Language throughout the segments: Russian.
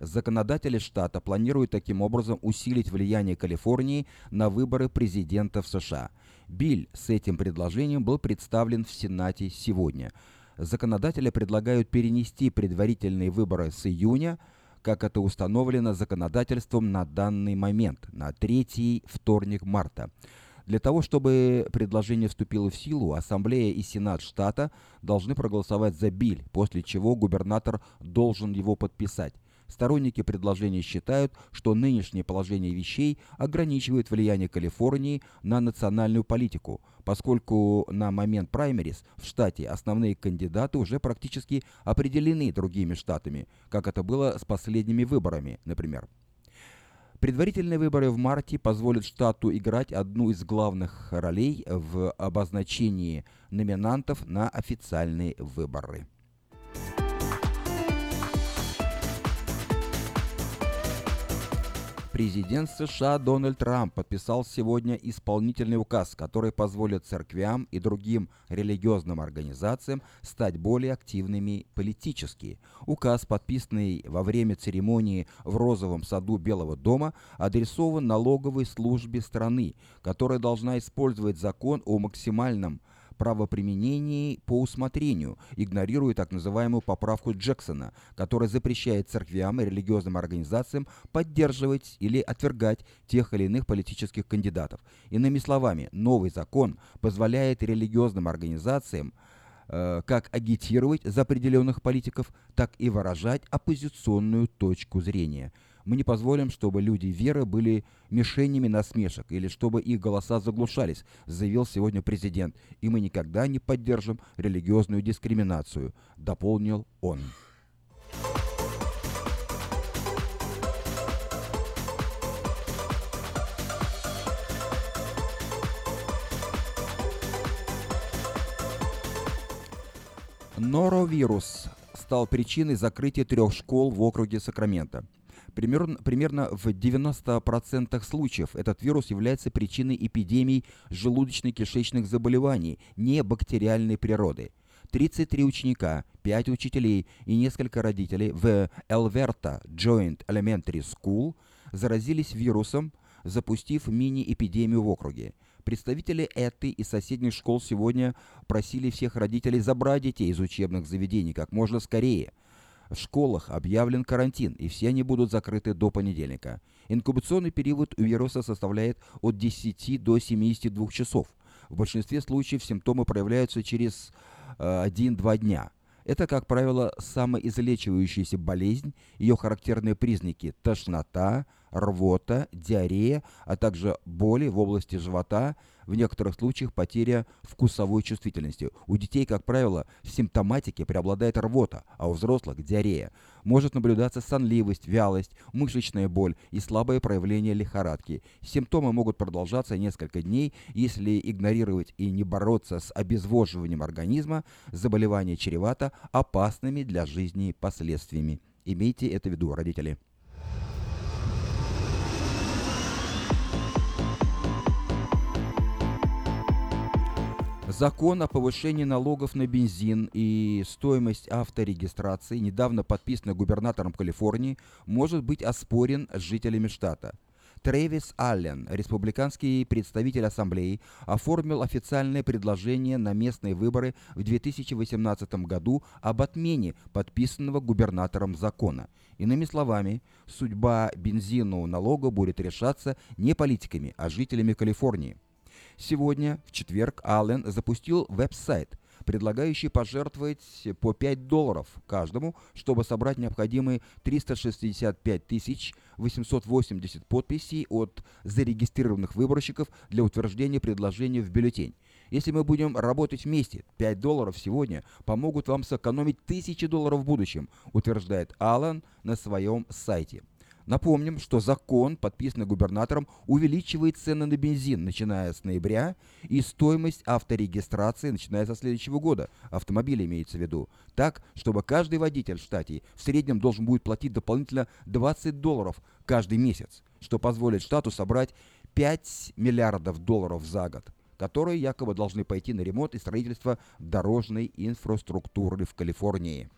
Законодатели штата планируют таким образом усилить влияние Калифорнии на выборы президента в США. Биль с этим предложением был представлен в Сенате сегодня. Законодатели предлагают перенести предварительные выборы с июня, как это установлено законодательством на данный момент, на третий вторник марта. Для того, чтобы предложение вступило в силу, Ассамблея и Сенат штата должны проголосовать за биль, после чего губернатор должен его подписать. Сторонники предложения считают, что нынешнее положение вещей ограничивает влияние Калифорнии на национальную политику, поскольку на момент праймерис в штате основные кандидаты уже практически определены другими штатами, как это было с последними выборами, например. Предварительные выборы в марте позволят штату играть одну из главных ролей в обозначении номинантов на официальные выборы. Президент США Дональд Трамп подписал сегодня исполнительный указ, который позволит церквям и другим религиозным организациям стать более активными политически. Указ, подписанный во время церемонии в Розовом саду Белого дома, адресован налоговой службе страны, которая должна использовать закон о максимальном правоприменении по усмотрению, игнорируя так называемую поправку Джексона, которая запрещает церквям и религиозным организациям поддерживать или отвергать тех или иных политических кандидатов. Иными словами, новый закон позволяет религиозным организациям э, как агитировать за определенных политиков, так и выражать оппозиционную точку зрения – мы не позволим, чтобы люди веры были мишенями насмешек или чтобы их голоса заглушались, заявил сегодня президент. И мы никогда не поддержим религиозную дискриминацию, дополнил он. Норовирус стал причиной закрытия трех школ в округе Сакраменто. Примерно, примерно в 90% случаев этот вирус является причиной эпидемий желудочно-кишечных заболеваний не бактериальной природы. 33 ученика, 5 учителей и несколько родителей в Элверта Joint Elementary School заразились вирусом, запустив мини-эпидемию в округе. Представители этой и соседних школ сегодня просили всех родителей забрать детей из учебных заведений как можно скорее – в школах объявлен карантин, и все они будут закрыты до понедельника. Инкубационный период у вируса составляет от 10 до 72 часов. В большинстве случаев симптомы проявляются через э, 1-2 дня. Это, как правило, самоизлечивающаяся болезнь, ее характерные признаки – тошнота, рвота, диарея, а также боли в области живота, в некоторых случаях потеря вкусовой чувствительности. У детей, как правило, в симптоматике преобладает рвота, а у взрослых – диарея. Может наблюдаться сонливость, вялость, мышечная боль и слабое проявление лихорадки. Симптомы могут продолжаться несколько дней, если игнорировать и не бороться с обезвоживанием организма, заболевание чревато опасными для жизни последствиями. Имейте это в виду, родители. Закон о повышении налогов на бензин и стоимость авторегистрации, недавно подписанный губернатором Калифорнии, может быть оспорен жителями штата. Трэвис Аллен, республиканский представитель ассамблеи, оформил официальное предложение на местные выборы в 2018 году об отмене подписанного губернатором закона. Иными словами, судьба бензинового налога будет решаться не политиками, а жителями Калифорнии. Сегодня, в четверг, Аллен запустил веб-сайт, предлагающий пожертвовать по 5 долларов каждому, чтобы собрать необходимые 365 тысяч 880 подписей от зарегистрированных выборщиков для утверждения предложения в бюллетень. Если мы будем работать вместе, 5 долларов сегодня помогут вам сэкономить тысячи долларов в будущем, утверждает Аллен на своем сайте. Напомним, что закон, подписанный губернатором, увеличивает цены на бензин, начиная с ноября, и стоимость авторегистрации, начиная со следующего года. Автомобили имеется в виду. Так, чтобы каждый водитель в штате в среднем должен будет платить дополнительно 20 долларов каждый месяц, что позволит штату собрать 5 миллиардов долларов за год которые якобы должны пойти на ремонт и строительство дорожной инфраструктуры в Калифорнии.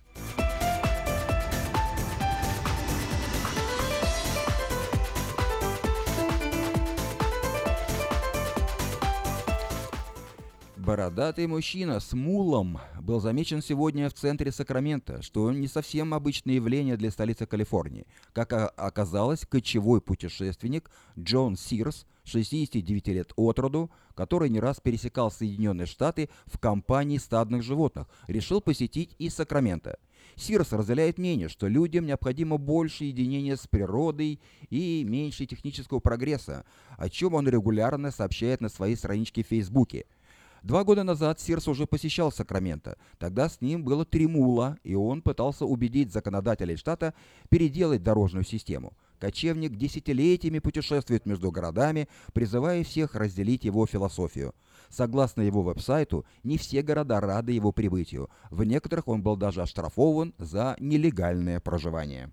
Бородатый мужчина с мулом был замечен сегодня в центре Сакрамента, что не совсем обычное явление для столицы Калифорнии. Как оказалось, кочевой путешественник Джон Сирс, 69 лет от роду, который не раз пересекал Соединенные Штаты в компании стадных животных, решил посетить и Сакраменто. Сирс разделяет мнение, что людям необходимо больше единения с природой и меньше технического прогресса, о чем он регулярно сообщает на своей страничке в Фейсбуке – Два года назад Сирс уже посещал Сакраменто. Тогда с ним было три мула, и он пытался убедить законодателей штата переделать дорожную систему. Кочевник десятилетиями путешествует между городами, призывая всех разделить его философию. Согласно его веб-сайту, не все города рады его прибытию. В некоторых он был даже оштрафован за нелегальное проживание.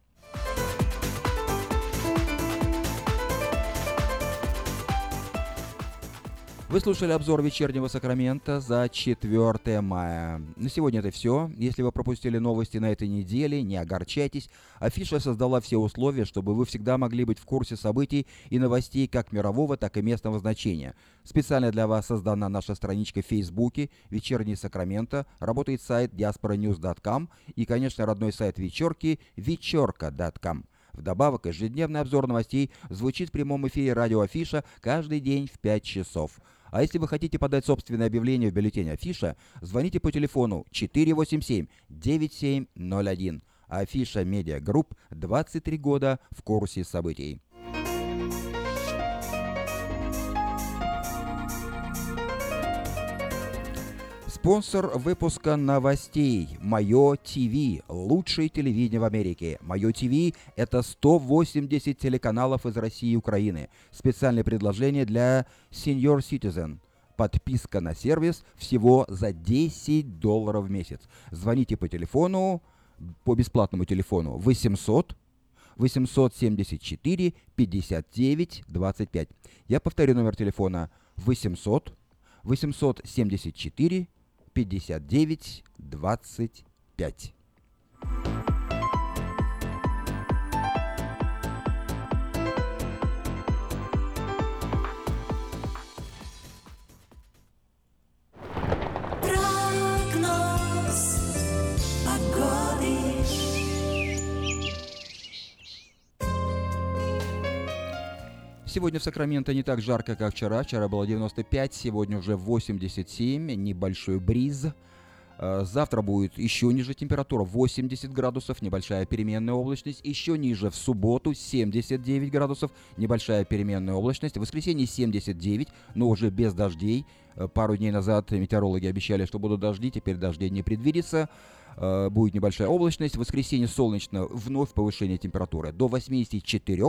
Вы слушали обзор вечернего Сакрамента за 4 мая. На сегодня это все. Если вы пропустили новости на этой неделе, не огорчайтесь. Афиша создала все условия, чтобы вы всегда могли быть в курсе событий и новостей как мирового, так и местного значения. Специально для вас создана наша страничка в Фейсбуке «Вечерний Сакраменто», работает сайт diasporanews.com и, конечно, родной сайт вечерки вечерка.com. Вдобавок, ежедневный обзор новостей звучит в прямом эфире радио Афиша каждый день в 5 часов. А если вы хотите подать собственное объявление в бюллетень Афиша, звоните по телефону 487-9701. Афиша Media Group 23 года в курсе событий. Спонсор выпуска новостей Мое ТВ. Лучшее телевидение в Америке. Мое ТВ – это 180 телеканалов из России и Украины. Специальное предложение для Senior Citizen. Подписка на сервис всего за 10 долларов в месяц. Звоните по телефону, по бесплатному телефону 800 874 59 25. Я повторю номер телефона 800 874 59 25. Сегодня в Сакраменто не так жарко, как вчера. Вчера было 95, сегодня уже 87, небольшой бриз. Э, завтра будет еще ниже температура 80 градусов, небольшая переменная облачность. Еще ниже в субботу 79 градусов, небольшая переменная облачность. В воскресенье 79, но уже без дождей. Э, пару дней назад метеорологи обещали, что будут дожди, теперь дождей не предвидится. Э, будет небольшая облачность. В воскресенье солнечно, вновь повышение температуры до 84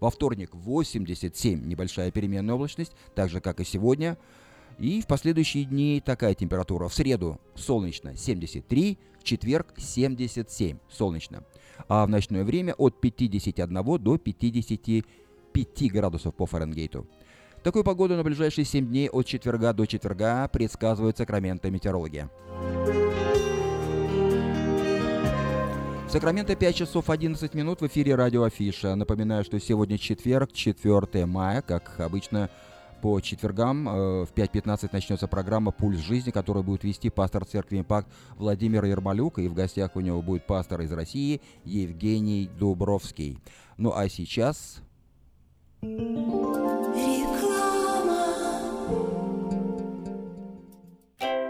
во вторник 87 небольшая переменная облачность, так же как и сегодня. И в последующие дни такая температура. В среду солнечно 73, в четверг 77 солнечно. А в ночное время от 51 до 55 градусов по Фаренгейту. Такую погоду на ближайшие 7 дней от четверга до четверга предсказывают Сакраменто Сакраменто 5 часов 11 минут в эфире радио Афиша. Напоминаю, что сегодня четверг, 4 мая, как обычно по четвергам э, в 5.15 начнется программа «Пульс жизни», которую будет вести пастор церкви «Импакт» Владимир Ермолюк, и в гостях у него будет пастор из России Евгений Дубровский. Ну а сейчас...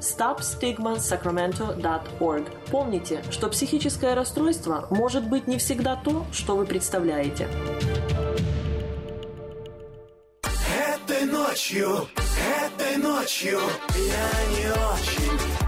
stopstigmasacramento.org. Помните, что психическое расстройство может быть не всегда то, что вы представляете. Этой ночью, этой ночью я не очень.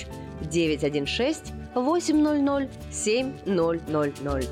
916 800 7000.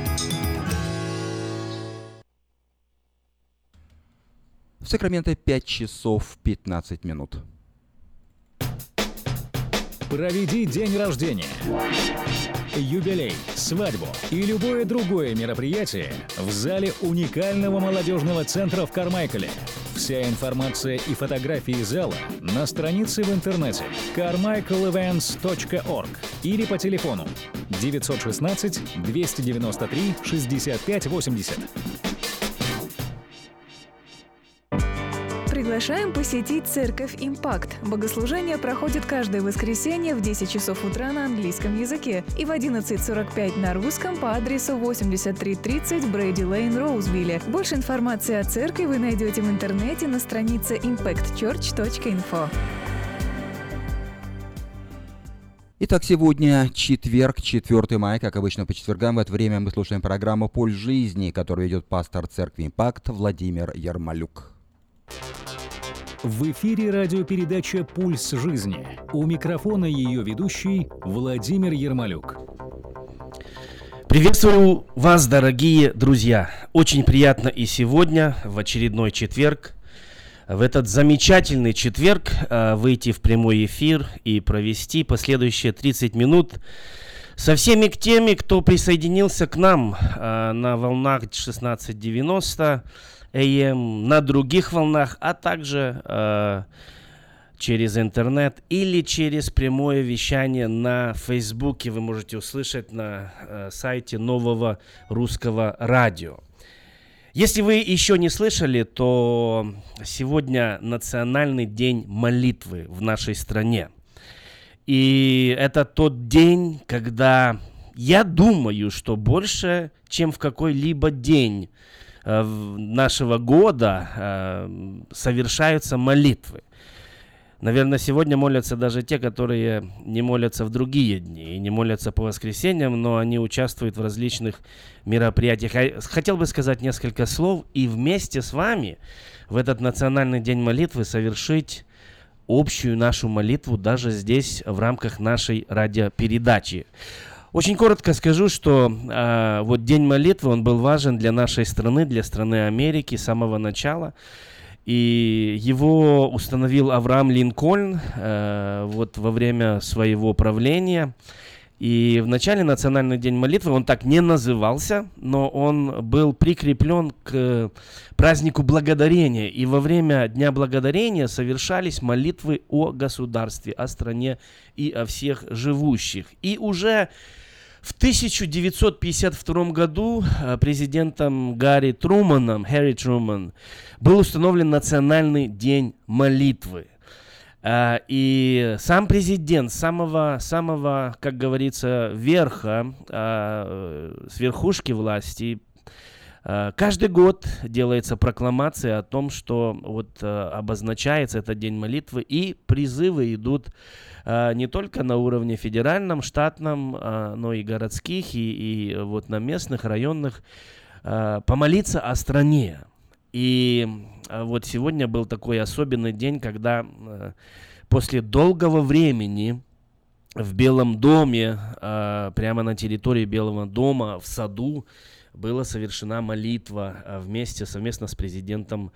Сакраменто 5 часов 15 минут. Проведи день рождения, юбилей, свадьбу и любое другое мероприятие в зале уникального молодежного центра в Кармайкале. Вся информация и фотографии зала на странице в интернете carmichaelevents.org или по телефону 916 293 6580. Приглашаем посетить Церковь Импакт. Богослужение проходит каждое воскресенье в 10 часов утра на английском языке и в 11.45 на русском по адресу 8330 Брейди Лейн, Роузвилле. Больше информации о церкви вы найдете в интернете на странице impactchurch.info. Итак, сегодня четверг, 4 мая, как обычно по четвергам. В это время мы слушаем программу «Пульс жизни», которую ведет пастор церкви «Импакт» Владимир Ярмолюк. В эфире радиопередача «Пульс жизни». У микрофона ее ведущий Владимир Ермолюк. Приветствую вас, дорогие друзья. Очень приятно и сегодня, в очередной четверг, в этот замечательный четверг э, выйти в прямой эфир и провести последующие 30 минут со всеми теми, кто присоединился к нам э, на волнах 1690 AM, на других волнах, а также э, через интернет или через прямое вещание на Фейсбуке вы можете услышать на э, сайте нового русского радио. Если вы еще не слышали, то сегодня Национальный день молитвы в нашей стране. И это тот день, когда я думаю, что больше, чем в какой-либо день нашего года э, совершаются молитвы. Наверное, сегодня молятся даже те, которые не молятся в другие дни и не молятся по воскресеньям, но они участвуют в различных мероприятиях. Хотел бы сказать несколько слов и вместе с вами в этот национальный день молитвы совершить общую нашу молитву даже здесь в рамках нашей радиопередачи. Очень коротко скажу, что э, вот День молитвы, он был важен для нашей страны, для страны Америки с самого начала. И его установил Авраам Линкольн э, вот во время своего правления. И в начале Национальный день молитвы он так не назывался, но он был прикреплен к празднику благодарения. И во время Дня благодарения совершались молитвы о государстве, о стране и о всех живущих. И уже в 1952 году э, президентом Гарри Труманом, Харри Труман, был установлен Национальный день молитвы. Э, и сам президент самого, самого, как говорится, верха, э, с верхушки власти, Каждый год делается прокламация о том, что вот обозначается этот день молитвы, и призывы идут а, не только на уровне федеральном, штатном, но и городских, и, и вот на местных, районных, помолиться о стране. И вот сегодня был такой особенный день, когда после долгого времени в Белом доме, прямо на территории Белого дома, в саду, была совершена молитва вместе, совместно с президентом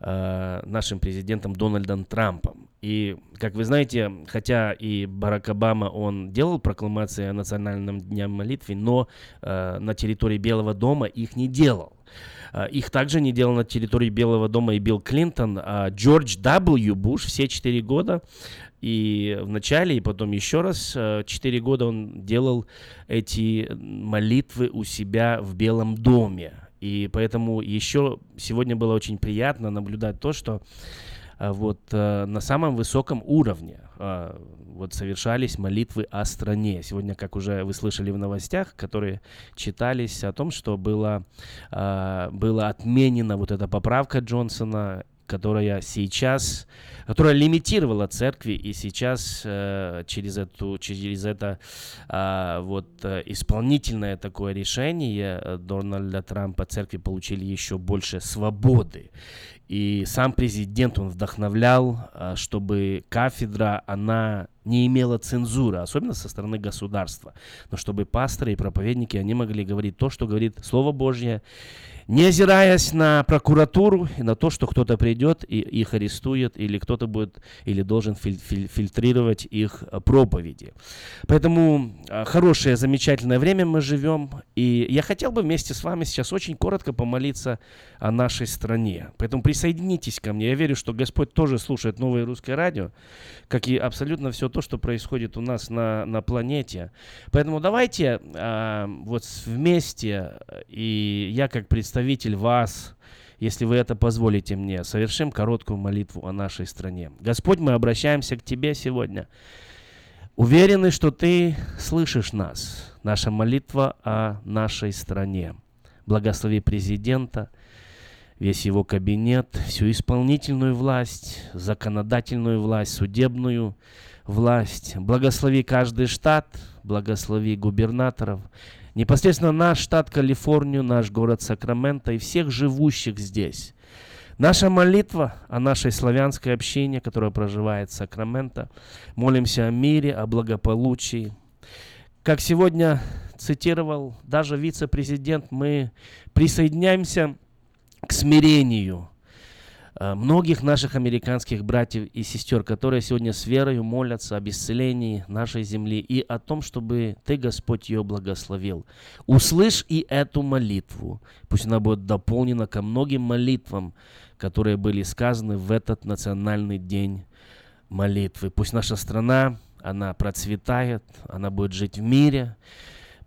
э, нашим президентом Дональдом Трампом. И, как вы знаете, хотя и Барак Обама, он делал прокламации о национальном дне молитвы, но э, на территории Белого дома их не делал. Э, их также не делал на территории Белого дома и Билл Клинтон, а Джордж W. Буш все четыре года и в начале, и потом еще раз, э, четыре года он делал эти молитвы у себя в Белом доме. И поэтому еще сегодня было очень приятно наблюдать то, что а, вот на самом высоком уровне а, вот совершались молитвы о стране. Сегодня, как уже вы слышали в новостях, которые читались о том, что было, было отменена вот эта поправка Джонсона которая сейчас, которая лимитировала церкви, и сейчас э, через, эту, через это э, вот исполнительное такое решение э, Дональда Трампа церкви получили еще больше свободы. И сам президент, он вдохновлял, э, чтобы кафедра, она не имела цензуры, особенно со стороны государства, но чтобы пасторы и проповедники, они могли говорить то, что говорит Слово Божье, не озираясь на прокуратуру и на то, что кто-то придет и их арестует, или кто-то будет или должен филь- филь- фильтрировать их э, проповеди. Поэтому э, хорошее, замечательное время мы живем, и я хотел бы вместе с вами сейчас очень коротко помолиться о нашей стране. Поэтому присоединитесь ко мне. Я верю, что Господь тоже слушает новое русское радио, как и абсолютно все то, что происходит у нас на, на планете. Поэтому давайте э, вот вместе, и я как представитель вас, если вы это позволите мне, совершим короткую молитву о нашей стране. Господь, мы обращаемся к Тебе сегодня. Уверены, что Ты слышишь нас. Наша молитва о нашей стране. Благослови президента, весь его кабинет, всю исполнительную власть, законодательную власть, судебную власть. Благослови каждый штат, благослови губернаторов, непосредственно наш штат Калифорнию, наш город Сакраменто и всех живущих здесь. Наша молитва о нашей славянской общине, которая проживает в Сакраменто. Молимся о мире, о благополучии. Как сегодня цитировал даже вице-президент, мы присоединяемся к смирению многих наших американских братьев и сестер, которые сегодня с верою молятся об исцелении нашей земли и о том, чтобы Ты, Господь, ее благословил. Услышь и эту молитву. Пусть она будет дополнена ко многим молитвам, которые были сказаны в этот национальный день молитвы. Пусть наша страна, она процветает, она будет жить в мире,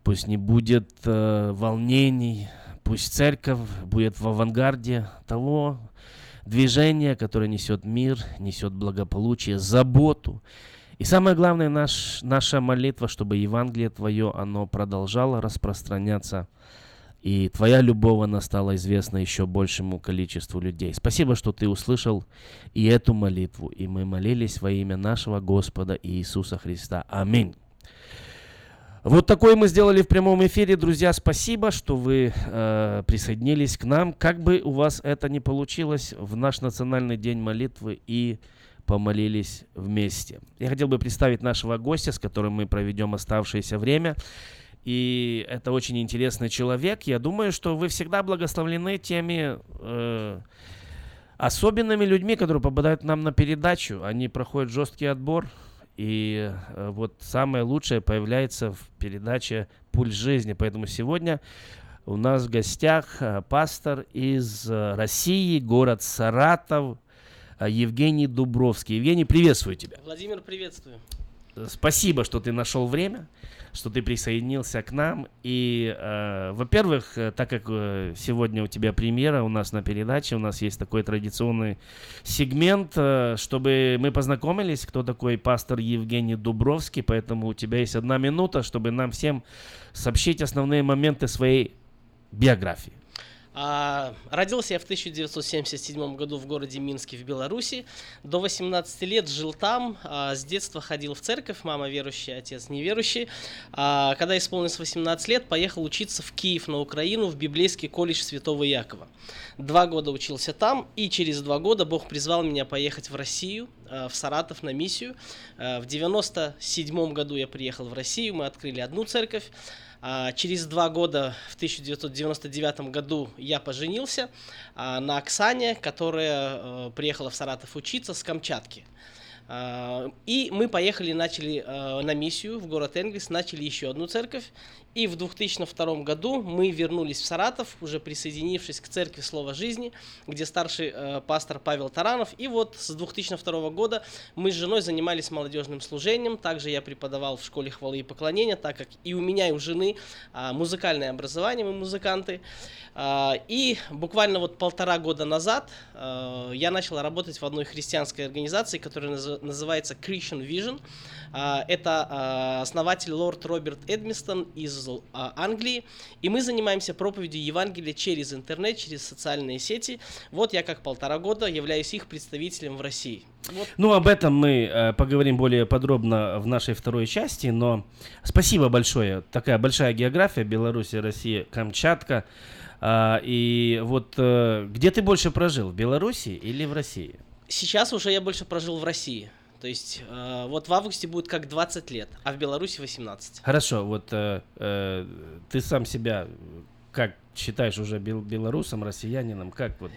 пусть не будет э, волнений, пусть церковь будет в авангарде того движения, которое несет мир, несет благополучие, заботу. И самое главное, наш, наша молитва, чтобы Евангелие Твое, оно продолжало распространяться и Твоя любовь, она стала известна еще большему количеству людей. Спасибо, что Ты услышал и эту молитву, и мы молились во имя нашего Господа Иисуса Христа. Аминь. Вот такой мы сделали в прямом эфире, друзья. Спасибо, что вы э, присоединились к нам. Как бы у вас это ни получилось в наш национальный день молитвы и помолились вместе. Я хотел бы представить нашего гостя, с которым мы проведем оставшееся время. И это очень интересный человек. Я думаю, что вы всегда благословлены теми э, особенными людьми, которые попадают нам на передачу. Они проходят жесткий отбор. И э, вот самое лучшее появляется в передаче «Пульс жизни». Поэтому сегодня у нас в гостях э, пастор из э, России, город Саратов, Евгений Дубровский. Евгений, приветствую тебя. Владимир, приветствую. Спасибо, что ты нашел время, что ты присоединился к нам. И, э, во-первых, э, так как э, сегодня у тебя премьера у нас на передаче, у нас есть такой традиционный сегмент, э, чтобы мы познакомились, кто такой пастор Евгений Дубровский. Поэтому у тебя есть одна минута, чтобы нам всем сообщить основные моменты своей биографии. А, родился я в 1977 году в городе Минске в Беларуси. До 18 лет жил там. А, с детства ходил в церковь. Мама верующая, отец неверующий. А, когда исполнилось 18 лет, поехал учиться в Киев на Украину в библейский колледж Святого Якова. Два года учился там, и через два года Бог призвал меня поехать в Россию, в Саратов на миссию. В 97 году я приехал в Россию, мы открыли одну церковь. А, через два года, в 1999 году, я поженился а, на Оксане, которая э, приехала в Саратов учиться с Камчатки. А, и мы поехали, начали э, на миссию в город Энгельс, начали еще одну церковь. И в 2002 году мы вернулись в Саратов, уже присоединившись к церкви Слова Жизни, где старший э, пастор Павел Таранов. И вот с 2002 года мы с женой занимались молодежным служением. Также я преподавал в школе хвалы и поклонения, так как и у меня, и у жены э, музыкальное образование, мы музыканты. Э, и буквально вот полтора года назад э, я начал работать в одной христианской организации, которая наз- называется Christian Vision. Э, это э, основатель лорд Роберт Эдмистон из а, Англии, и мы занимаемся проповедью Евангелия через интернет, через социальные сети. Вот я как полтора года являюсь их представителем в России. Вот. Ну, об этом мы э, поговорим более подробно в нашей второй части, но спасибо большое. Такая большая география, Беларусь, Россия, Камчатка. А, и вот э, где ты больше прожил, в Беларуси или в России? Сейчас уже я больше прожил в России. То есть э, вот в августе будет как 20 лет, а в Беларуси 18. Хорошо, вот э, э, ты сам себя как считаешь уже бел белорусом, россиянином, как вот?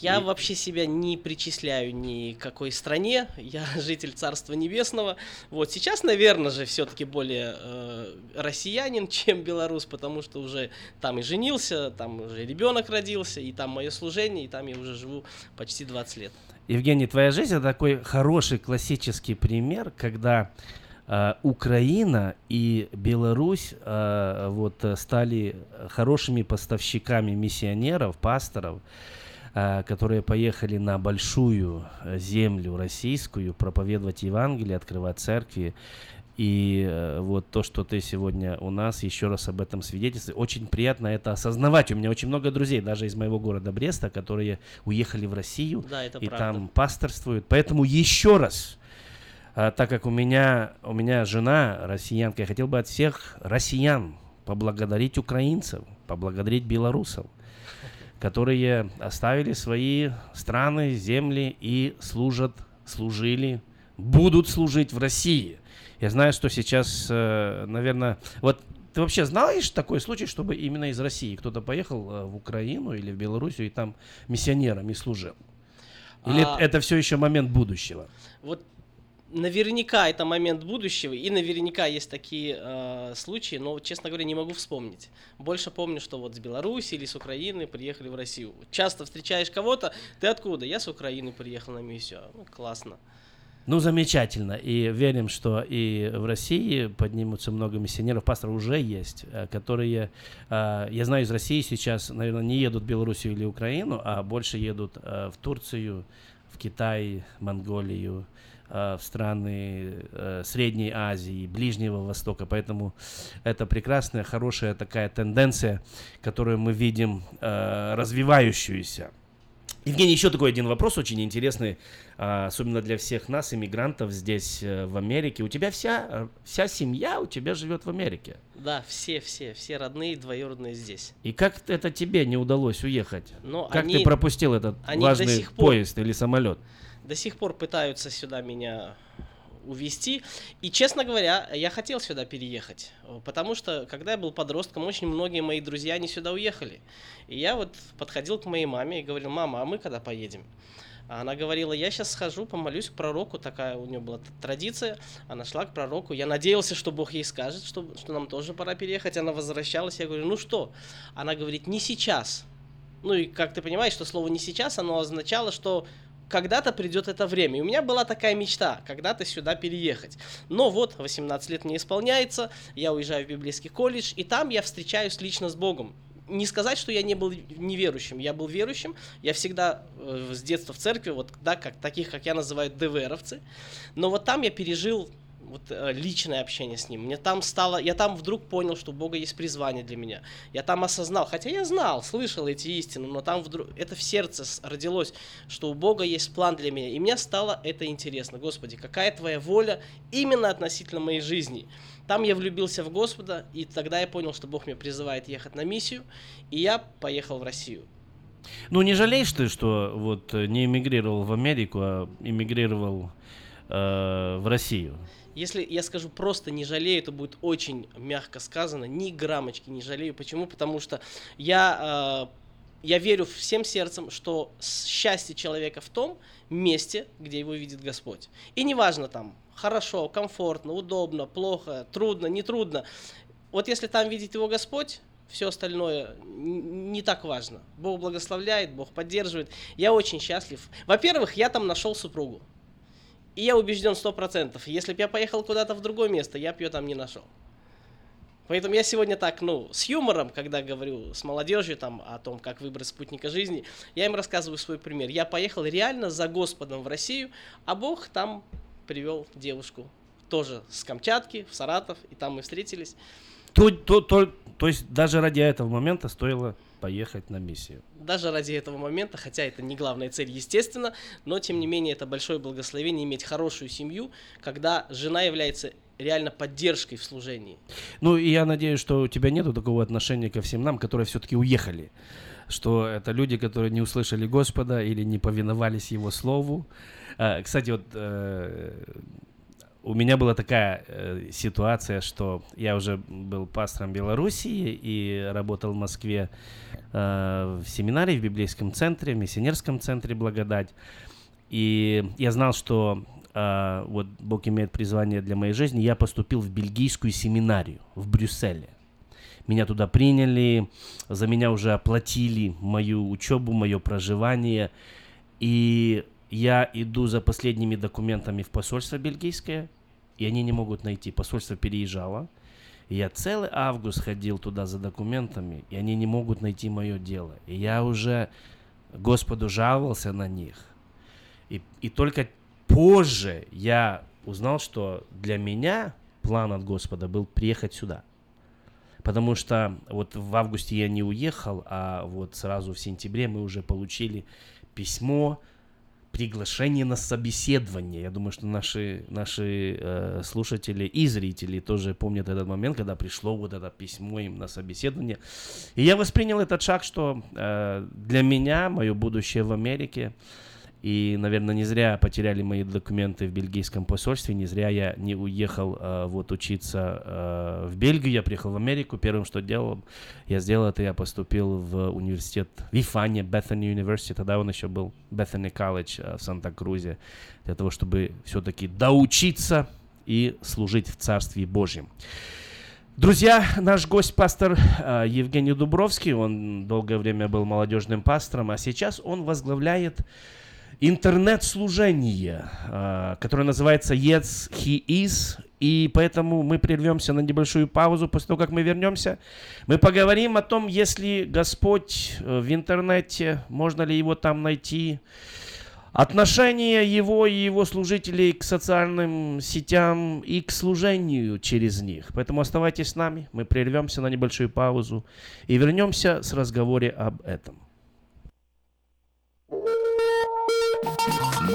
Я и... вообще себя не причисляю ни к какой стране, я житель Царства Небесного. Вот сейчас, наверное же, все-таки более э, россиянин, чем белорус, потому что уже там и женился, там уже ребенок родился, и там мое служение, и там я уже живу почти 20 лет. Евгений, твоя жизнь это такой хороший классический пример, когда э, Украина и Беларусь э, вот стали хорошими поставщиками миссионеров, пасторов, э, которые поехали на большую землю российскую проповедовать Евангелие, открывать церкви. И э, вот то, что ты сегодня у нас, еще раз об этом свидетельствуешь. Очень приятно это осознавать. У меня очень много друзей, даже из моего города Бреста, которые уехали в Россию да, и правда. там пасторствуют. Поэтому еще раз, э, так как у меня, у меня жена россиянка, я хотел бы от всех россиян поблагодарить украинцев, поблагодарить белорусов, которые оставили свои страны, земли и служат, служили, будут служить в России. Я знаю, что сейчас, э, наверное, вот ты вообще знаешь такой случай, чтобы именно из России кто-то поехал э, в Украину или в Белоруссию и там миссионерами служил? Или а... это все еще момент будущего? Вот наверняка это момент будущего, и наверняка есть такие э, случаи, но, честно говоря, не могу вспомнить. Больше помню, что вот с Беларуси или с Украины приехали в Россию. Часто встречаешь кого-то, ты откуда? Я с Украины приехал на миссию. Ну, классно. Ну, замечательно. И верим, что и в России поднимутся много миссионеров. Пасторов уже есть, э, которые, э, я знаю, из России сейчас, наверное, не едут в Белоруссию или Украину, а больше едут э, в Турцию, в Китай, Монголию, в страны Средней Азии, Ближнего Востока. Поэтому это прекрасная, хорошая такая тенденция, которую мы видим развивающуюся. Евгений, еще такой один вопрос очень интересный, а, особенно для всех нас, иммигрантов здесь, э, в Америке. У тебя вся, э, вся семья у тебя живет в Америке? Да, все, все, все родные, двоюродные здесь. И как это тебе не удалось уехать? Но как они, ты пропустил этот важный пор, поезд или самолет? До сих пор пытаются сюда меня увезти. И, честно говоря, я хотел сюда переехать, потому что, когда я был подростком, очень многие мои друзья, они сюда уехали. И я вот подходил к моей маме и говорил, мама, а мы когда поедем? Она говорила, я сейчас схожу, помолюсь к пророку, такая у нее была традиция. Она шла к пророку, я надеялся, что Бог ей скажет, что, что нам тоже пора переехать. Она возвращалась, я говорю, ну что? Она говорит, не сейчас. Ну и как ты понимаешь, что слово не сейчас, оно означало, что когда-то придет это время. И у меня была такая мечта, когда-то сюда переехать. Но вот, 18 лет мне исполняется, я уезжаю в библейский колледж, и там я встречаюсь лично с Богом. Не сказать, что я не был неверующим, я был верующим, я всегда э, с детства в церкви, вот, да, как, таких, как я называю, ДВРовцы, но вот там я пережил вот э, личное общение с ним. Мне там стало, я там вдруг понял, что у Бога есть призвание для меня. Я там осознал, хотя я знал, слышал эти истины, но там вдруг это в сердце родилось, что у Бога есть план для меня. И мне стало это интересно. Господи, какая твоя воля именно относительно моей жизни? Там я влюбился в Господа, и тогда я понял, что Бог меня призывает ехать на миссию, и я поехал в Россию. Ну, не жалеешь ты, что вот не эмигрировал в Америку, а эмигрировал э, в Россию? Если я скажу просто не жалею, это будет очень мягко сказано, ни граммочки не жалею. Почему? Потому что я, э, я верю всем сердцем, что счастье человека в том месте, где его видит Господь. И неважно там, хорошо, комфортно, удобно, плохо, трудно, не трудно. Вот если там видит его Господь, все остальное не так важно. Бог благословляет, Бог поддерживает. Я очень счастлив. Во-первых, я там нашел супругу. И я убежден сто процентов, если бы я поехал куда-то в другое место, я бы ее там не нашел. Поэтому я сегодня так, ну, с юмором, когда говорю с молодежью там о том, как выбрать спутника жизни, я им рассказываю свой пример. Я поехал реально за Господом в Россию, а Бог там привел девушку тоже с Камчатки, в Саратов, и там мы встретились. То, то, то, то есть даже ради этого момента стоило поехать на миссию. Даже ради этого момента, хотя это не главная цель, естественно, но тем не менее это большое благословение иметь хорошую семью, когда жена является реально поддержкой в служении. Ну и я надеюсь, что у тебя нету такого отношения ко всем нам, которые все-таки уехали, что это люди, которые не услышали Господа или не повиновались Его Слову. А, кстати, вот э, у меня была такая э, ситуация, что я уже был пастором Белоруссии и работал в Москве э, в семинаре в библейском центре, в миссионерском центре «Благодать». И я знал, что э, вот Бог имеет призвание для моей жизни. Я поступил в бельгийскую семинарию в Брюсселе. Меня туда приняли, за меня уже оплатили мою учебу, мое проживание. И я иду за последними документами в посольство бельгийское, и они не могут найти. Посольство переезжало. И я целый август ходил туда за документами, и они не могут найти мое дело. И я уже Господу жаловался на них. И, и только позже я узнал, что для меня план от Господа был приехать сюда. Потому что вот в августе я не уехал, а вот сразу в сентябре мы уже получили письмо приглашение на собеседование. Я думаю, что наши, наши э, слушатели и зрители тоже помнят этот момент, когда пришло вот это письмо им на собеседование. И я воспринял этот шаг, что э, для меня, мое будущее в Америке, и, наверное, не зря потеряли мои документы в бельгийском посольстве, не зря я не уехал э, вот учиться э, в Бельгию, я приехал в Америку. Первым, что делал, я сделал это, я поступил в университет в Ифане, Bethany University, тогда он еще был Bethany College э, в Санта-Крузе, для того, чтобы все-таки доучиться и служить в Царстве Божьем. Друзья, наш гость пастор э, Евгений Дубровский, он долгое время был молодежным пастором, а сейчас он возглавляет интернет-служение, э, которое называется Yes, He Is. И поэтому мы прервемся на небольшую паузу. После того, как мы вернемся, мы поговорим о том, если Господь э, в интернете, можно ли его там найти, отношение его и его служителей к социальным сетям и к служению через них. Поэтому оставайтесь с нами, мы прервемся на небольшую паузу и вернемся с разговором об этом.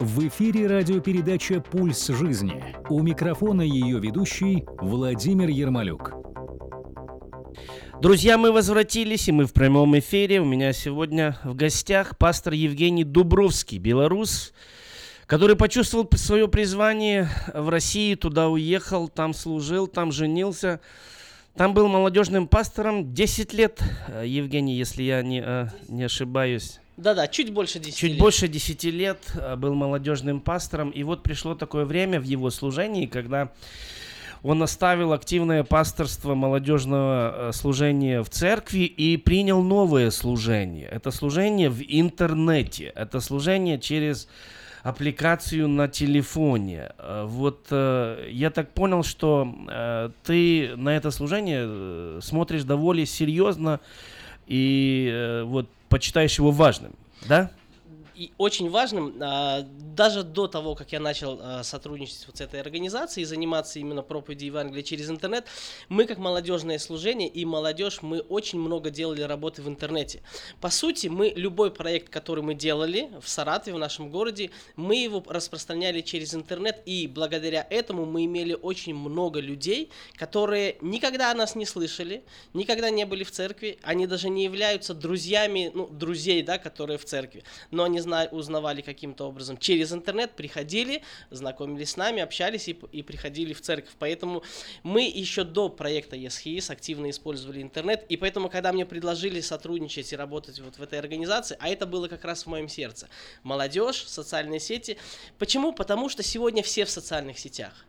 В эфире радиопередача «Пульс жизни». У микрофона ее ведущий Владимир Ермолюк. Друзья, мы возвратились, и мы в прямом эфире. У меня сегодня в гостях пастор Евгений Дубровский, белорус, который почувствовал свое призвание в России, туда уехал, там служил, там женился. Там был молодежным пастором 10 лет, э, Евгений, если я не, э, не ошибаюсь. Да-да, чуть больше 10 Чуть лет. больше 10 лет э, был молодежным пастором. И вот пришло такое время в его служении, когда он оставил активное пасторство молодежного служения в церкви и принял новое служение. Это служение в интернете. Это служение через аппликацию на телефоне. Вот э, я так понял, что э, ты на это служение смотришь довольно серьезно и э, вот почитаешь его важным, да? И очень важным, а, даже до того, как я начал а, сотрудничать вот с этой организацией и заниматься именно проповедью Евангелия через интернет, мы как молодежное служение и молодежь, мы очень много делали работы в интернете. По сути, мы любой проект, который мы делали в Саратове, в нашем городе, мы его распространяли через интернет, и благодаря этому мы имели очень много людей, которые никогда о нас не слышали, никогда не были в церкви, они даже не являются друзьями, ну, друзей, да, которые в церкви, но они зна- узнавали каким-то образом через интернет, приходили, знакомились с нами, общались и, и приходили в церковь. Поэтому мы еще до проекта ESHIS активно использовали интернет, и поэтому, когда мне предложили сотрудничать и работать вот в этой организации, а это было как раз в моем сердце, молодежь, социальные сети. Почему? Потому что сегодня все в социальных сетях.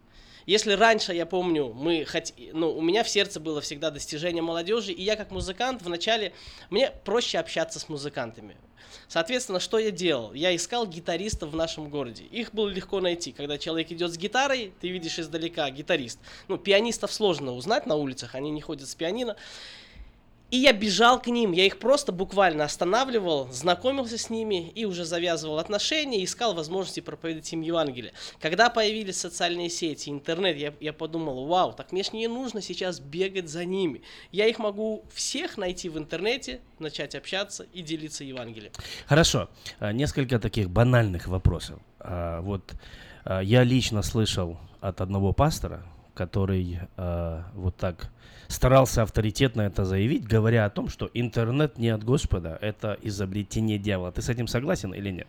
Если раньше, я помню, мы хот... ну, у меня в сердце было всегда достижение молодежи, и я как музыкант вначале, мне проще общаться с музыкантами. Соответственно, что я делал? Я искал гитаристов в нашем городе. Их было легко найти. Когда человек идет с гитарой, ты видишь издалека гитарист. Ну, пианистов сложно узнать на улицах, они не ходят с пианино. И я бежал к ним, я их просто буквально останавливал, знакомился с ними и уже завязывал отношения, искал возможности проповедовать им Евангелие. Когда появились социальные сети, интернет, я, я подумал, вау, так мне ж не нужно сейчас бегать за ними. Я их могу всех найти в интернете, начать общаться и делиться Евангелием. Хорошо, а, несколько таких банальных вопросов. А, вот а, я лично слышал от одного пастора, который вот так старался авторитетно это заявить, говоря о том, что интернет не от Господа, это изобретение дьявола. Ты с этим согласен или нет?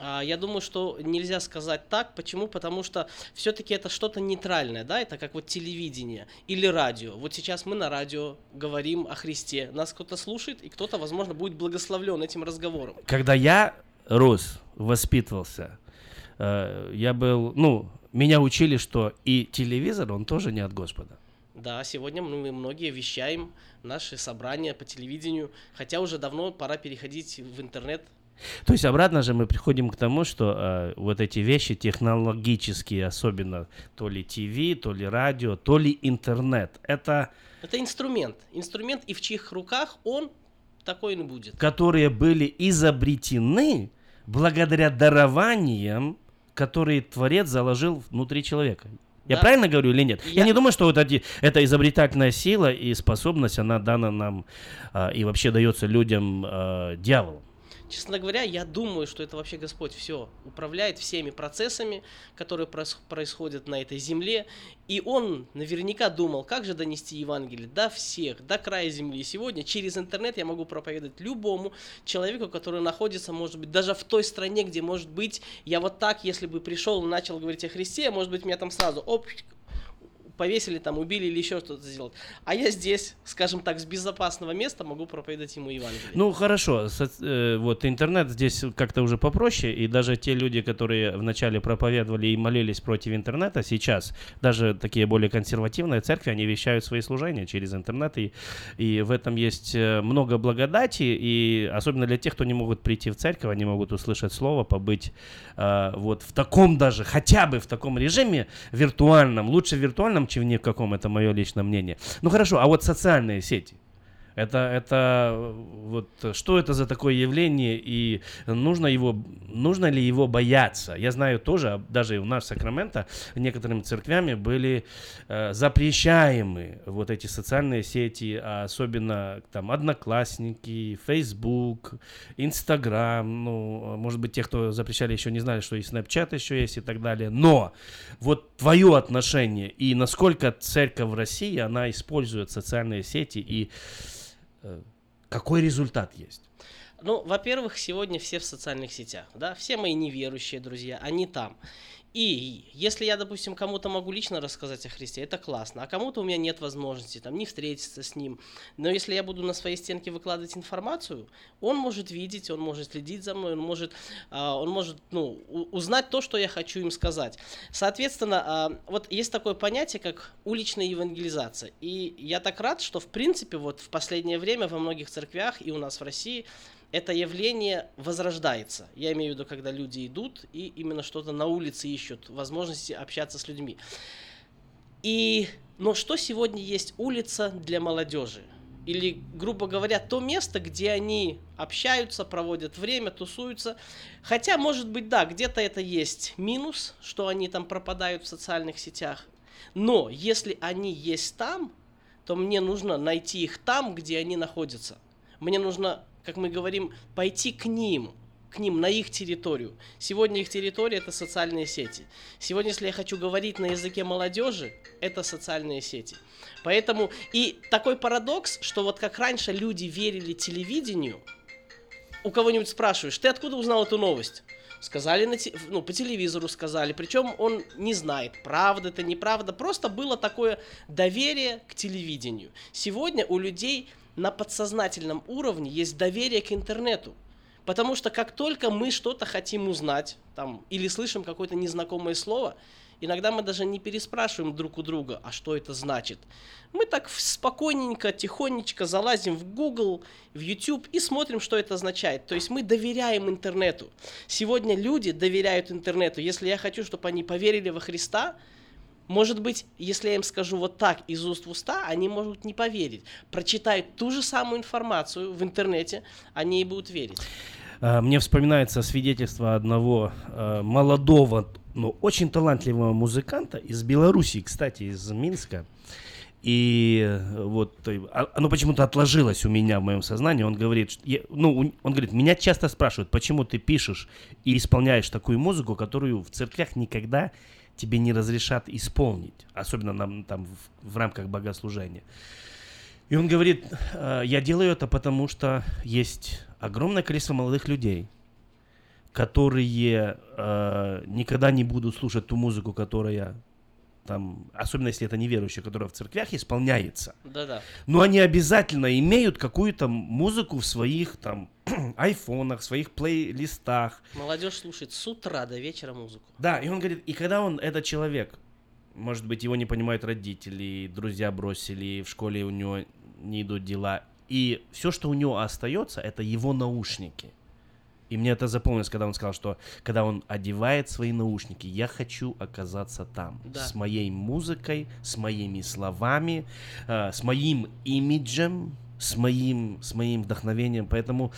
А, я думаю, что нельзя сказать так. Почему? Потому что все-таки это что-то нейтральное, да, это как вот телевидение или радио. Вот сейчас мы на радио говорим о Христе, нас кто-то слушает, и кто-то, возможно, будет благословлен этим разговором. Когда я рос, воспитывался, э, я был, ну, меня учили, что и телевизор, он тоже не от Господа. Да, сегодня мы многие вещаем наши собрания по телевидению, хотя уже давно пора переходить в интернет То есть обратно же мы приходим к тому, что э, вот эти вещи технологические, особенно то ли ТВ, то ли радио, то ли интернет, это... Это инструмент. Инструмент, и в чьих руках он такой и будет. Которые были изобретены благодаря дарованиям, которые Творец заложил внутри человека. Я Да. правильно говорю или нет? Я, Я- не думаю, что вот эти, эта изобретательная сила и способность, она дана нам а, и вообще дается людям а, дьяволом. Честно говоря, я думаю, что это вообще Господь все управляет всеми процессами, которые происходят на этой земле. И Он наверняка думал, как же донести Евангелие до всех, до края земли. Сегодня через интернет я могу проповедовать любому человеку, который находится, может быть, даже в той стране, где, может быть, я вот так, если бы пришел и начал говорить о Христе, может быть, меня там сразу оп, повесили, там, убили или еще что-то сделать. А я здесь, скажем так, с безопасного места могу проповедовать ему Евангелие. Ну хорошо, соц- э, вот интернет здесь как-то уже попроще, и даже те люди, которые вначале проповедовали и молились против интернета, сейчас даже такие более консервативные церкви, они вещают свои служения через интернет, и, и в этом есть э, много благодати, и особенно для тех, кто не могут прийти в церковь, они могут услышать слово, побыть э, вот в таком даже, хотя бы в таком режиме виртуальном, лучше виртуальном, чем в каком, это мое личное мнение. Ну хорошо, а вот социальные сети, это, это вот что это за такое явление и нужно его, нужно ли его бояться? Я знаю тоже, даже у нас в Сакраменто некоторыми церквями были э, запрещаемы вот эти социальные сети, а особенно там Одноклассники, Facebook, Instagram, ну, может быть, те, кто запрещали, еще не знали, что и Snapchat еще есть и так далее. Но вот твое отношение и насколько церковь в России, она использует социальные сети и какой результат есть? Ну, во-первых, сегодня все в социальных сетях, да, все мои неверующие друзья, они там. И если я, допустим, кому-то могу лично рассказать о Христе, это классно, а кому-то у меня нет возможности там не встретиться с ним. Но если я буду на своей стенке выкладывать информацию, он может видеть, он может следить за мной, он может, а, он может ну, узнать то, что я хочу им сказать. Соответственно, а, вот есть такое понятие, как уличная евангелизация. И я так рад, что в принципе вот в последнее время во многих церквях и у нас в России это явление возрождается. Я имею в виду, когда люди идут и именно что-то на улице ищут, возможности общаться с людьми. И, но что сегодня есть улица для молодежи? Или, грубо говоря, то место, где они общаются, проводят время, тусуются. Хотя, может быть, да, где-то это есть минус, что они там пропадают в социальных сетях. Но если они есть там, то мне нужно найти их там, где они находятся. Мне нужно, как мы говорим, пойти к ним, к ним на их территорию. Сегодня их территория это социальные сети. Сегодня, если я хочу говорить на языке молодежи, это социальные сети. Поэтому и такой парадокс, что вот как раньше люди верили телевидению, у кого-нибудь спрашиваешь, ты откуда узнал эту новость? Сказали на те- ну, по телевизору сказали, причем он не знает, правда это, неправда, просто было такое доверие к телевидению. Сегодня у людей на подсознательном уровне есть доверие к интернету. Потому что как только мы что-то хотим узнать, там, или слышим какое-то незнакомое слово, иногда мы даже не переспрашиваем друг у друга, а что это значит. Мы так спокойненько, тихонечко залазим в Google, в YouTube и смотрим, что это означает. То есть мы доверяем интернету. Сегодня люди доверяют интернету. Если я хочу, чтобы они поверили во Христа, может быть, если я им скажу вот так из уст в уста, они могут не поверить. Прочитают ту же самую информацию в интернете, они и будут верить. А, Мне вспоминается свидетельство одного э, молодого, но очень талантливого музыканта из Белоруссии, кстати, из Минска. И э, вот э, а- оно почему-то отложилось у меня в моем сознании. Он говорит, ну, он говорит, меня часто спрашивают, почему ты пишешь и исполняешь такую музыку, которую в церквях никогда тебе не разрешат исполнить, особенно нам там в, в рамках богослужения. И он говорит, «Э, я делаю это потому, что есть огромное количество молодых людей, которые э, никогда не будут слушать ту музыку, которая там, особенно если это неверующие, которая в церквях исполняется. Да-да. Но они обязательно имеют какую-то музыку в своих там айфонах, своих плейлистах. Молодежь слушает с утра до вечера музыку. Да, и он говорит, и когда он, этот человек, может быть, его не понимают родители, друзья бросили, в школе у него не идут дела, и все, что у него остается, это его наушники. И мне это запомнилось, когда он сказал, что когда он одевает свои наушники, я хочу оказаться там. Да. С моей музыкой, с моими словами, э, с моим имиджем, с моим, с моим вдохновением. Поэтому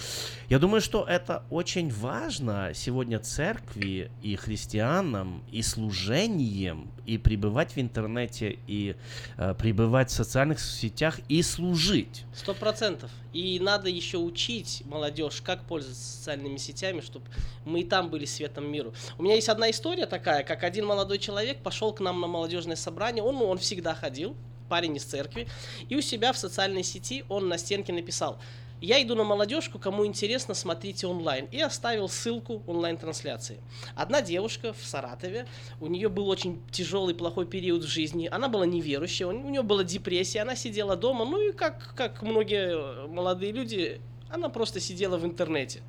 я думаю, что это очень важно сегодня церкви и христианам, и служением, и пребывать в интернете, и э, пребывать в социальных сетях, и служить. Сто процентов. И надо еще учить молодежь, как пользоваться социальными сетями, чтобы мы и там были светом миру. У меня есть одна история такая, как один молодой человек пошел к нам на молодежное собрание. Он, он всегда ходил, парень из церкви, и у себя в социальной сети он на стенке написал я иду на молодежку, кому интересно, смотрите онлайн. И оставил ссылку онлайн-трансляции. Одна девушка в Саратове, у нее был очень тяжелый, плохой период в жизни. Она была неверующая, у нее была депрессия, она сидела дома. Ну и как, как многие молодые люди, она просто сидела в интернете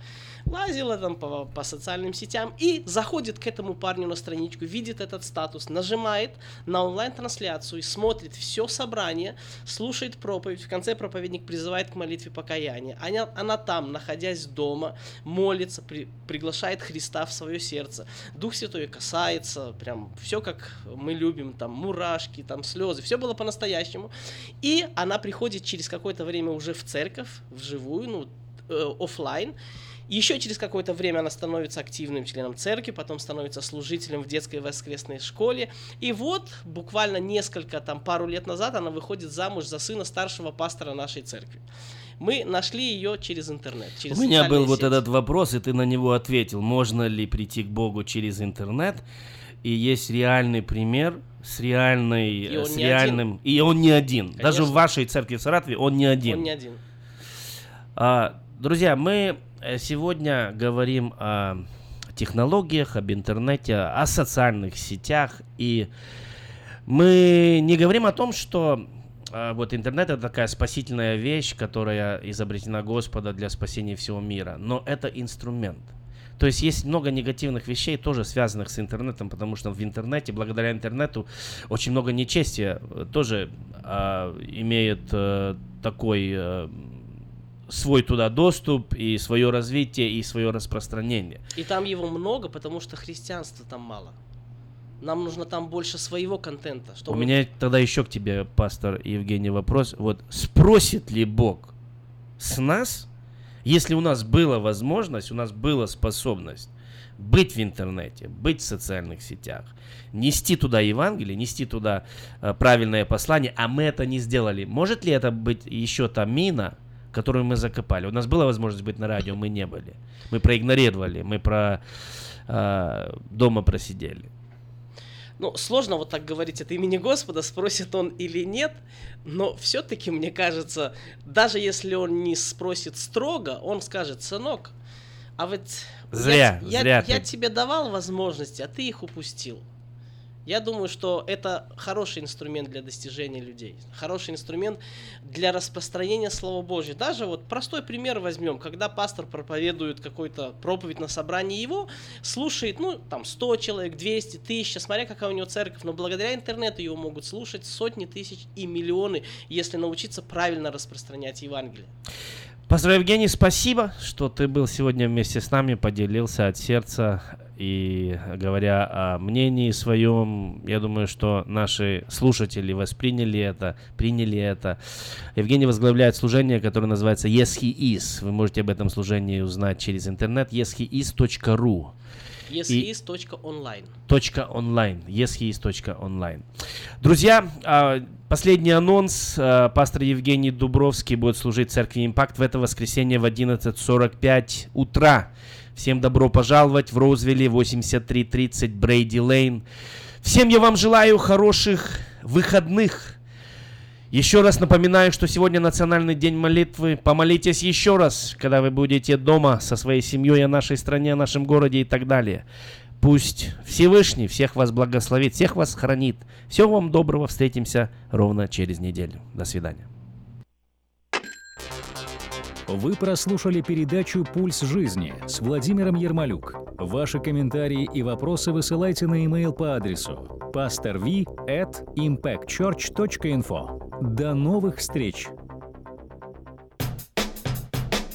лазила там по, по социальным сетям и заходит к этому парню на страничку, видит этот статус, нажимает на онлайн-трансляцию, смотрит все собрание, слушает проповедь. В конце проповедник призывает к молитве покаяния. Она, она там, находясь дома, молится, при, приглашает Христа в свое сердце. Дух Святой касается, прям все как мы любим, там мурашки, там слезы, все было по-настоящему. И она приходит через какое-то время уже в церковь, вживую, ну, э, офлайн, еще через какое-то время она становится активным членом церкви, потом становится служителем в детской воскресной школе. И вот буквально несколько, там пару лет назад она выходит замуж за сына старшего пастора нашей церкви. Мы нашли ее через интернет. Через У меня был сети. вот этот вопрос, и ты на него ответил. Можно ли прийти к Богу через интернет? И есть реальный пример с реальной, И он с реальным, и он не один. Конечно. Даже в вашей церкви в Саратове он не один. Он не один. А, друзья, мы э, сегодня говорим о технологиях, об интернете, о социальных сетях. И мы не говорим о том, что а, вот интернет это такая спасительная вещь, которая изобретена Господа для спасения всего мира. Но это инструмент. То есть есть много негативных вещей, тоже связанных с интернетом, потому что в интернете, благодаря интернету, очень много нечестия э, тоже а, имеет а, такой а, свой туда доступ и свое развитие и свое распространение. И там его много, потому что христианства там мало. Нам нужно там больше своего контента. Чтобы... У меня тогда еще к тебе, пастор Евгений, вопрос. Вот спросит ли Бог с нас, если у нас была возможность, у нас была способность быть в интернете, быть в социальных сетях, нести туда Евангелие, нести туда э, правильное послание, а мы это не сделали. Может ли это быть еще та мина, которую мы закопали? У нас была возможность быть на радио, мы не были. Мы проигнорировали, мы про э, дома просидели. Ну, сложно вот так говорить от имени Господа, спросит он или нет, но все-таки, мне кажется, даже если он не спросит строго, он скажет, сынок, а вот Зря, я, зря я, ты. я тебе давал возможности, а ты их упустил. Я думаю, что это хороший инструмент для достижения людей, хороший инструмент для распространения Слова Божьего. Даже вот простой пример возьмем, когда пастор проповедует какой-то проповедь на собрании, его слушает, ну, там, 100 человек, 200, 1000, смотря какая у него церковь, но благодаря интернету его могут слушать сотни тысяч и миллионы, если научиться правильно распространять Евангелие. Пастор Евгений, спасибо, что ты был сегодня вместе с нами, поделился от сердца. И говоря о мнении своем, я думаю, что наши слушатели восприняли это, приняли это. Евгений возглавляет служение, которое называется Yes He Is. Вы можете об этом служении узнать через интернет yesheis.ru yesheis.online. Точка онлайн. yesheis.online. Друзья, а, последний анонс. А, Пастор Евгений Дубровский будет служить в церкви Импакт в это воскресенье в 11.45 утра. Всем добро пожаловать в Роузвилле 8330 Брейди Лейн. Всем я вам желаю хороших выходных. Еще раз напоминаю, что сегодня Национальный день молитвы. Помолитесь еще раз, когда вы будете дома со своей семьей о нашей стране, о нашем городе и так далее. Пусть Всевышний всех вас благословит, всех вас хранит. Всего вам доброго. Встретимся ровно через неделю. До свидания. Вы прослушали передачу «Пульс жизни» с Владимиром Ермолюк. Ваши комментарии и вопросы высылайте на e-mail по адресу pastorv at impactchurch.info. До новых встреч!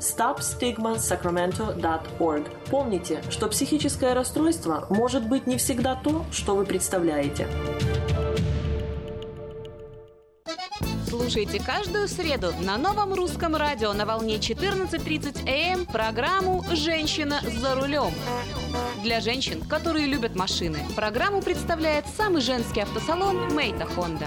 stopstigmasacramento.org. Помните, что психическое расстройство может быть не всегда то, что вы представляете. Слушайте каждую среду на новом русском радио на волне 14.30 АМ программу «Женщина за рулем». Для женщин, которые любят машины, программу представляет самый женский автосалон «Мейта Хонда».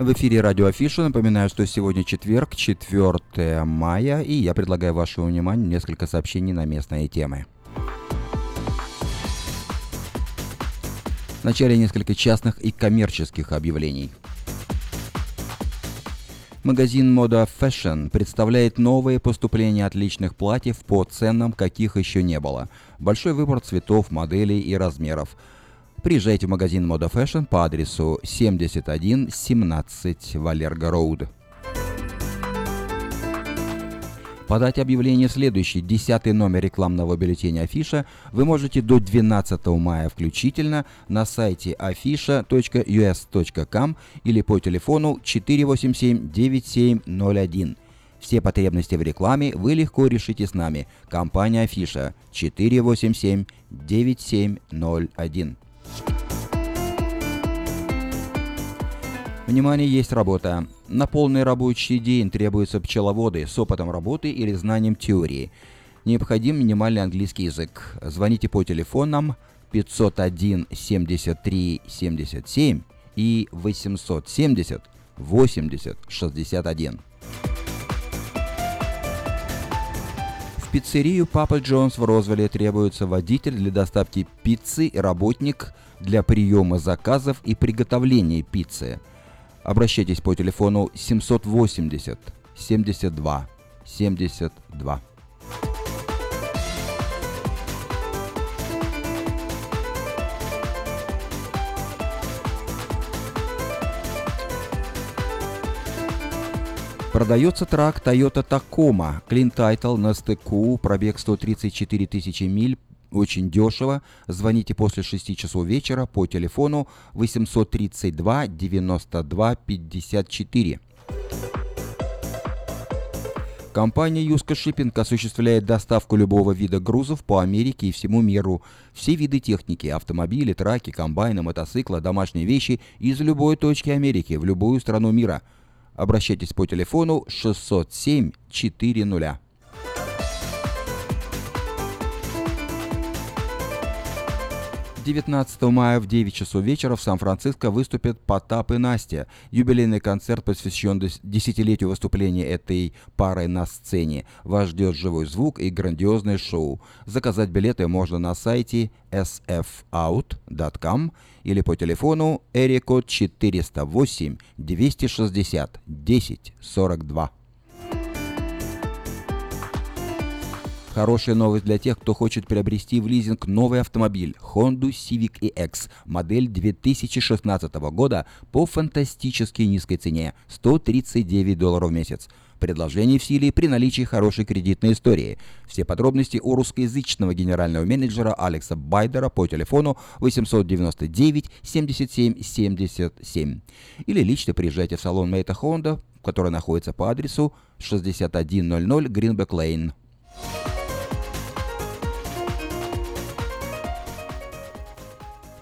В эфире радио Афиша. Напоминаю, что сегодня четверг, 4 мая, и я предлагаю вашему вниманию несколько сообщений на местные темы. Вначале несколько частных и коммерческих объявлений. Магазин Moda Fashion представляет новые поступления отличных платьев по ценам, каких еще не было. Большой выбор цветов, моделей и размеров – Приезжайте в магазин Moda Fashion по адресу 7117 Валерго Роуд. Подать объявление в следующий, десятый номер рекламного бюллетеня Афиша вы можете до 12 мая включительно на сайте afisha.us.com или по телефону 487-9701. Все потребности в рекламе вы легко решите с нами. Компания Афиша 487-9701. Внимание, есть работа. На полный рабочий день требуются пчеловоды с опытом работы или знанием теории. Необходим минимальный английский язык. Звоните по телефонам 501 73 77 и 870 80 61. Пиццерию Папа Джонс в Розвилле требуется водитель для доставки пиццы и работник для приема заказов и приготовления пиццы. Обращайтесь по телефону 780 72 72. Продается трак Toyota Tacoma, Clean Title на стыку, пробег 134 тысячи миль, очень дешево. Звоните после 6 часов вечера по телефону 832 92 54. Компания Юска Шиппинг осуществляет доставку любого вида грузов по Америке и всему миру. Все виды техники – автомобили, траки, комбайны, мотоциклы, домашние вещи – из любой точки Америки в любую страну мира. Обращайтесь по телефону 607 400. 19 мая в 9 часов вечера в Сан-Франциско выступят Потап и Настя. Юбилейный концерт посвящен десятилетию выступления этой пары на сцене. Вас ждет живой звук и грандиозное шоу. Заказать билеты можно на сайте sfout.com или по телефону эрикод 408 260 10 42. Хорошая новость для тех, кто хочет приобрести в лизинг новый автомобиль Honda Civic EX, модель 2016 года по фантастически низкой цене – 139 долларов в месяц. Предложение в силе при наличии хорошей кредитной истории. Все подробности у русскоязычного генерального менеджера Алекса Байдера по телефону 899 77 77. Или лично приезжайте в салон Мейта Honda, который находится по адресу 6100 Greenback Lane.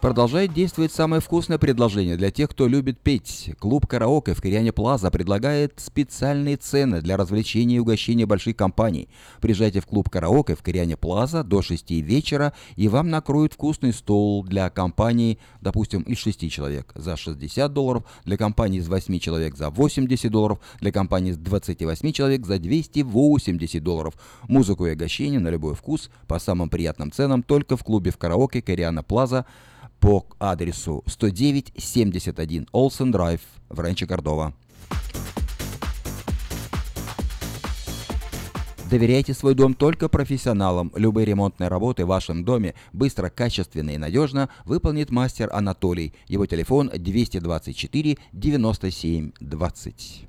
Продолжает действовать самое вкусное предложение для тех, кто любит петь. Клуб «Караоке» в Кориане Плаза предлагает специальные цены для развлечения и угощения больших компаний. Приезжайте в клуб «Караоке» в Кориане Плаза до 6 вечера, и вам накроют вкусный стол для компании, допустим, из 6 человек за 60 долларов, для компании из 8 человек за 80 долларов, для компании из 28 человек за 280 долларов. Музыку и угощения на любой вкус по самым приятным ценам только в клубе в «Караоке» Кориана Плаза – по адресу 109-71 Олсен Драйв в Ранче Кордова. Доверяйте свой дом только профессионалам. Любые ремонтные работы в вашем доме быстро, качественно и надежно выполнит мастер Анатолий. Его телефон 224 97 20.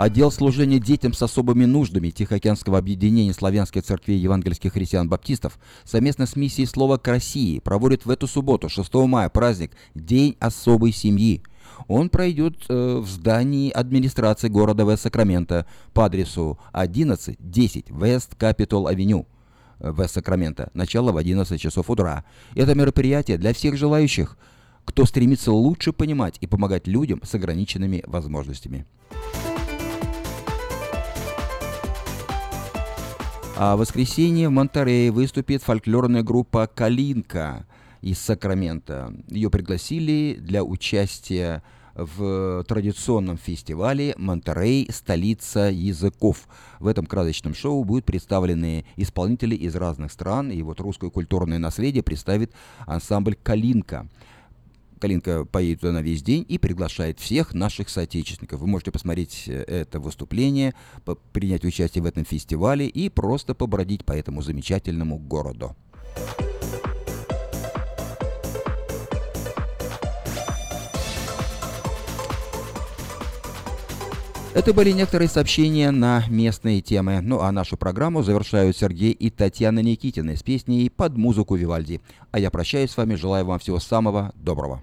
Отдел служения детям с особыми нуждами Тихоокеанского объединения славянских церквей евангельских христиан-баптистов совместно с миссией «Слово к России» проводит в эту субботу, 6 мая, праздник «День особой семьи». Он пройдет э, в здании администрации города Вест-Сакраменто по адресу 1110 West Capitol Avenue в Сакраменто. Начало в 11 часов утра. Это мероприятие для всех желающих, кто стремится лучше понимать и помогать людям с ограниченными возможностями. А в воскресенье в Монтерее выступит фольклорная группа «Калинка» из Сакрамента. Ее пригласили для участия в традиционном фестивале «Монтерей. Столица языков». В этом красочном шоу будут представлены исполнители из разных стран, и вот русское культурное наследие представит ансамбль «Калинка». Калинка поедет туда на весь день и приглашает всех наших соотечественников. Вы можете посмотреть э, это выступление, принять участие в этом фестивале и просто побродить по этому замечательному городу. Это были некоторые сообщения на местные темы. Ну а нашу программу завершают Сергей и Татьяна Никитины с песней под музыку Вивальди. А я прощаюсь с вами, желаю вам всего самого доброго.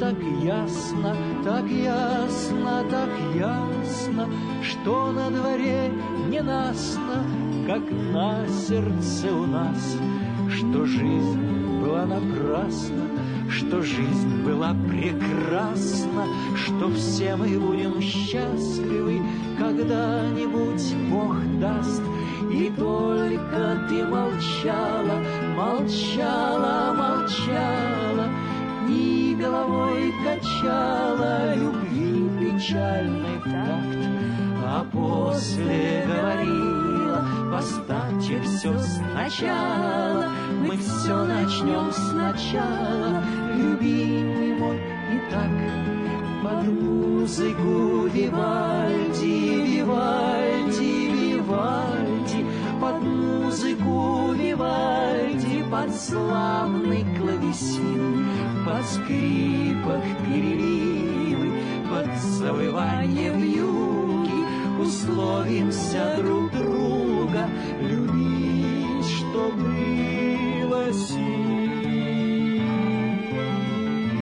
так ясно, так ясно, так ясно, что на дворе ненастно, как на сердце у нас, что жизнь была напрасна, что жизнь была прекрасна, что все мы будем счастливы, когда-нибудь Бог даст, и только ты молчала, молчала, молчала, головой качала любви печальный такт, А после говорила, поставьте все сначала, Мы все начнем сначала, любимый мой, и так под музыку Вивальди, Вивальди, Вивальди под музыку Вивальди, под славный клавесин, под скрипок переливы, под завывание вьюги, условимся друг друга, любить